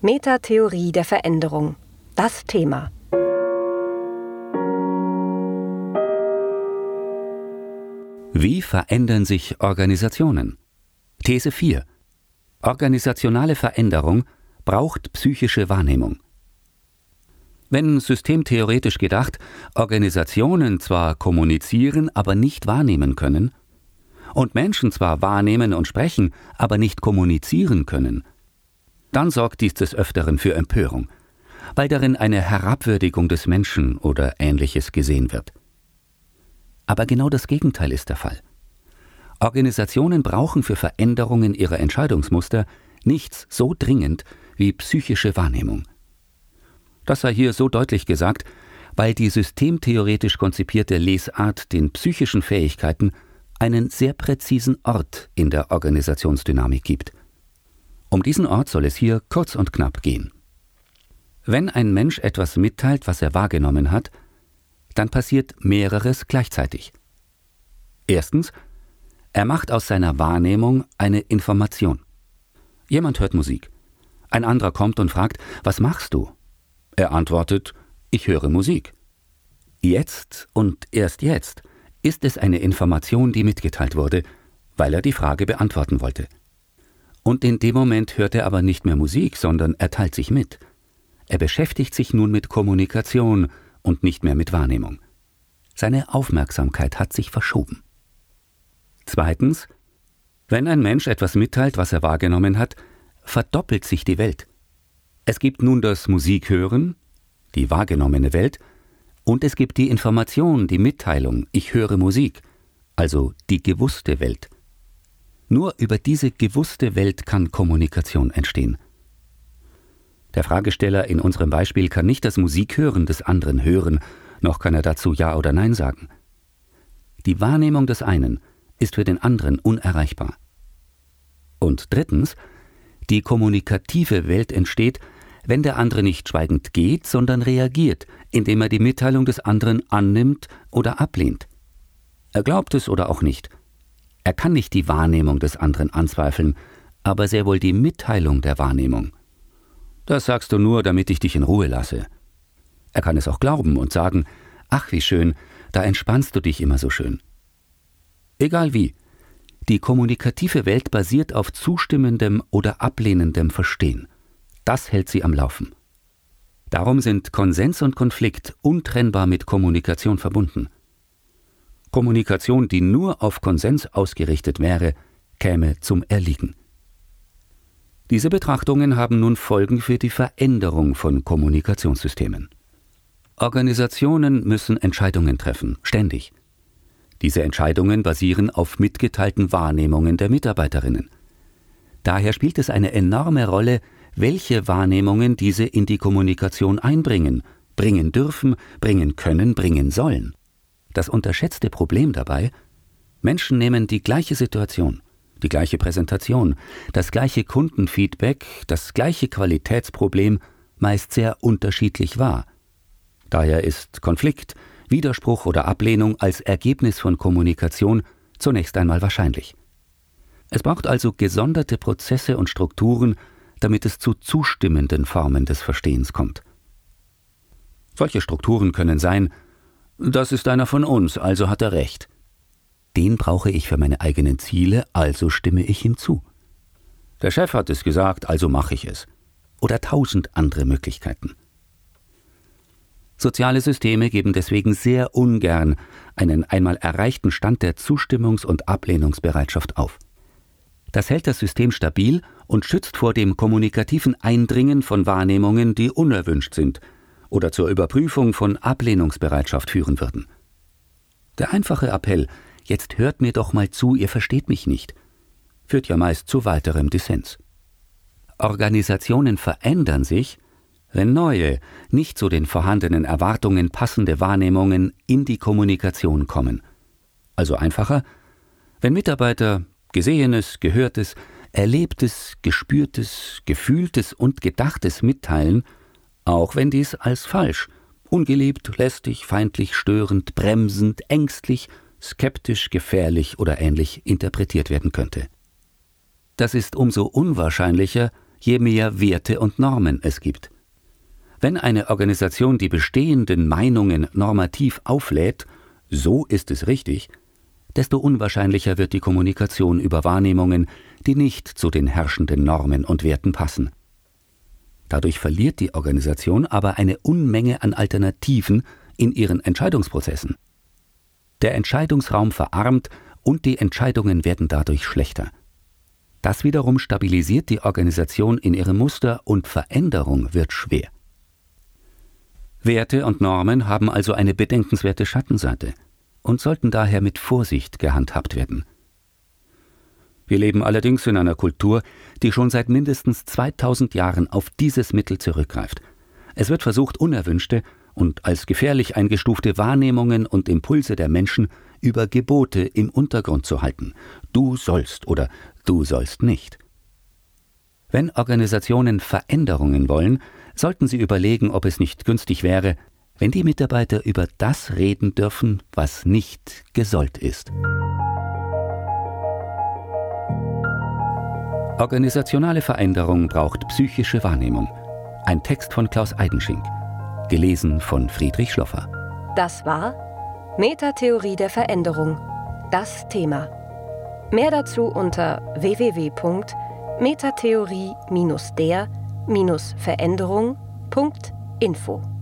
Metatheorie der Veränderung. Das Thema. Wie verändern sich Organisationen? These 4. Organisationale Veränderung braucht psychische Wahrnehmung. Wenn systemtheoretisch gedacht Organisationen zwar kommunizieren, aber nicht wahrnehmen können, und Menschen zwar wahrnehmen und sprechen, aber nicht kommunizieren können, dann sorgt dies des Öfteren für Empörung, weil darin eine Herabwürdigung des Menschen oder ähnliches gesehen wird. Aber genau das Gegenteil ist der Fall. Organisationen brauchen für Veränderungen ihrer Entscheidungsmuster nichts so dringend wie psychische Wahrnehmung. Das sei hier so deutlich gesagt, weil die systemtheoretisch konzipierte Lesart den psychischen Fähigkeiten einen sehr präzisen Ort in der Organisationsdynamik gibt. Um diesen Ort soll es hier kurz und knapp gehen. Wenn ein Mensch etwas mitteilt, was er wahrgenommen hat, dann passiert mehreres gleichzeitig. Erstens, er macht aus seiner Wahrnehmung eine Information. Jemand hört Musik. Ein anderer kommt und fragt, was machst du? Er antwortet, ich höre Musik. Jetzt und erst jetzt ist es eine Information, die mitgeteilt wurde, weil er die Frage beantworten wollte. Und in dem Moment hört er aber nicht mehr Musik, sondern er teilt sich mit. Er beschäftigt sich nun mit Kommunikation und nicht mehr mit Wahrnehmung. Seine Aufmerksamkeit hat sich verschoben. Zweitens, wenn ein Mensch etwas mitteilt, was er wahrgenommen hat, verdoppelt sich die Welt. Es gibt nun das Musikhören, die wahrgenommene Welt, und es gibt die Information, die Mitteilung, ich höre Musik, also die gewusste Welt. Nur über diese gewusste Welt kann Kommunikation entstehen. Der Fragesteller in unserem Beispiel kann nicht das Musikhören des anderen hören, noch kann er dazu Ja oder Nein sagen. Die Wahrnehmung des einen ist für den anderen unerreichbar. Und drittens, die kommunikative Welt entsteht, wenn der andere nicht schweigend geht, sondern reagiert, indem er die Mitteilung des anderen annimmt oder ablehnt. Er glaubt es oder auch nicht, er kann nicht die Wahrnehmung des anderen anzweifeln, aber sehr wohl die Mitteilung der Wahrnehmung. Das sagst du nur, damit ich dich in Ruhe lasse. Er kann es auch glauben und sagen, ach wie schön, da entspannst du dich immer so schön. Egal wie, die kommunikative Welt basiert auf zustimmendem oder ablehnendem Verstehen. Das hält sie am Laufen. Darum sind Konsens und Konflikt untrennbar mit Kommunikation verbunden. Kommunikation, die nur auf Konsens ausgerichtet wäre, käme zum Erliegen. Diese Betrachtungen haben nun Folgen für die Veränderung von Kommunikationssystemen. Organisationen müssen Entscheidungen treffen, ständig. Diese Entscheidungen basieren auf mitgeteilten Wahrnehmungen der Mitarbeiterinnen. Daher spielt es eine enorme Rolle, welche Wahrnehmungen diese in die Kommunikation einbringen, bringen dürfen, bringen können, bringen sollen. Das unterschätzte Problem dabei, Menschen nehmen die gleiche Situation, die gleiche Präsentation, das gleiche Kundenfeedback, das gleiche Qualitätsproblem meist sehr unterschiedlich wahr. Daher ist Konflikt, Widerspruch oder Ablehnung als Ergebnis von Kommunikation zunächst einmal wahrscheinlich. Es braucht also gesonderte Prozesse und Strukturen, damit es zu zustimmenden Formen des Verstehens kommt. Solche Strukturen können sein das ist einer von uns, also hat er recht. Den brauche ich für meine eigenen Ziele, also stimme ich ihm zu. Der Chef hat es gesagt, also mache ich es. Oder tausend andere Möglichkeiten. Soziale Systeme geben deswegen sehr ungern einen einmal erreichten Stand der Zustimmungs- und Ablehnungsbereitschaft auf. Das hält das System stabil und schützt vor dem kommunikativen Eindringen von Wahrnehmungen, die unerwünscht sind – oder zur Überprüfung von Ablehnungsbereitschaft führen würden. Der einfache Appell, jetzt hört mir doch mal zu, ihr versteht mich nicht, führt ja meist zu weiterem Dissens. Organisationen verändern sich, wenn neue, nicht zu den vorhandenen Erwartungen passende Wahrnehmungen in die Kommunikation kommen. Also einfacher, wenn Mitarbeiter Gesehenes, Gehörtes, Erlebtes, Gespürtes, Gefühltes und Gedachtes mitteilen auch wenn dies als falsch, ungeliebt, lästig, feindlich, störend, bremsend, ängstlich, skeptisch, gefährlich oder ähnlich interpretiert werden könnte. Das ist umso unwahrscheinlicher, je mehr Werte und Normen es gibt. Wenn eine Organisation die bestehenden Meinungen normativ auflädt, so ist es richtig, desto unwahrscheinlicher wird die Kommunikation über Wahrnehmungen, die nicht zu den herrschenden Normen und Werten passen. Dadurch verliert die Organisation aber eine Unmenge an Alternativen in ihren Entscheidungsprozessen. Der Entscheidungsraum verarmt und die Entscheidungen werden dadurch schlechter. Das wiederum stabilisiert die Organisation in ihrem Muster und Veränderung wird schwer. Werte und Normen haben also eine bedenkenswerte Schattenseite und sollten daher mit Vorsicht gehandhabt werden. Wir leben allerdings in einer Kultur, die schon seit mindestens 2000 Jahren auf dieses Mittel zurückgreift. Es wird versucht, unerwünschte und als gefährlich eingestufte Wahrnehmungen und Impulse der Menschen über Gebote im Untergrund zu halten. Du sollst oder du sollst nicht. Wenn Organisationen Veränderungen wollen, sollten sie überlegen, ob es nicht günstig wäre, wenn die Mitarbeiter über das reden dürfen, was nicht gesollt ist. Organisationale Veränderung braucht psychische Wahrnehmung. Ein Text von Klaus Eidenschink. Gelesen von Friedrich Schloffer. Das war Metatheorie der Veränderung. Das Thema. Mehr dazu unter www.metatheorie-der-veränderung.info.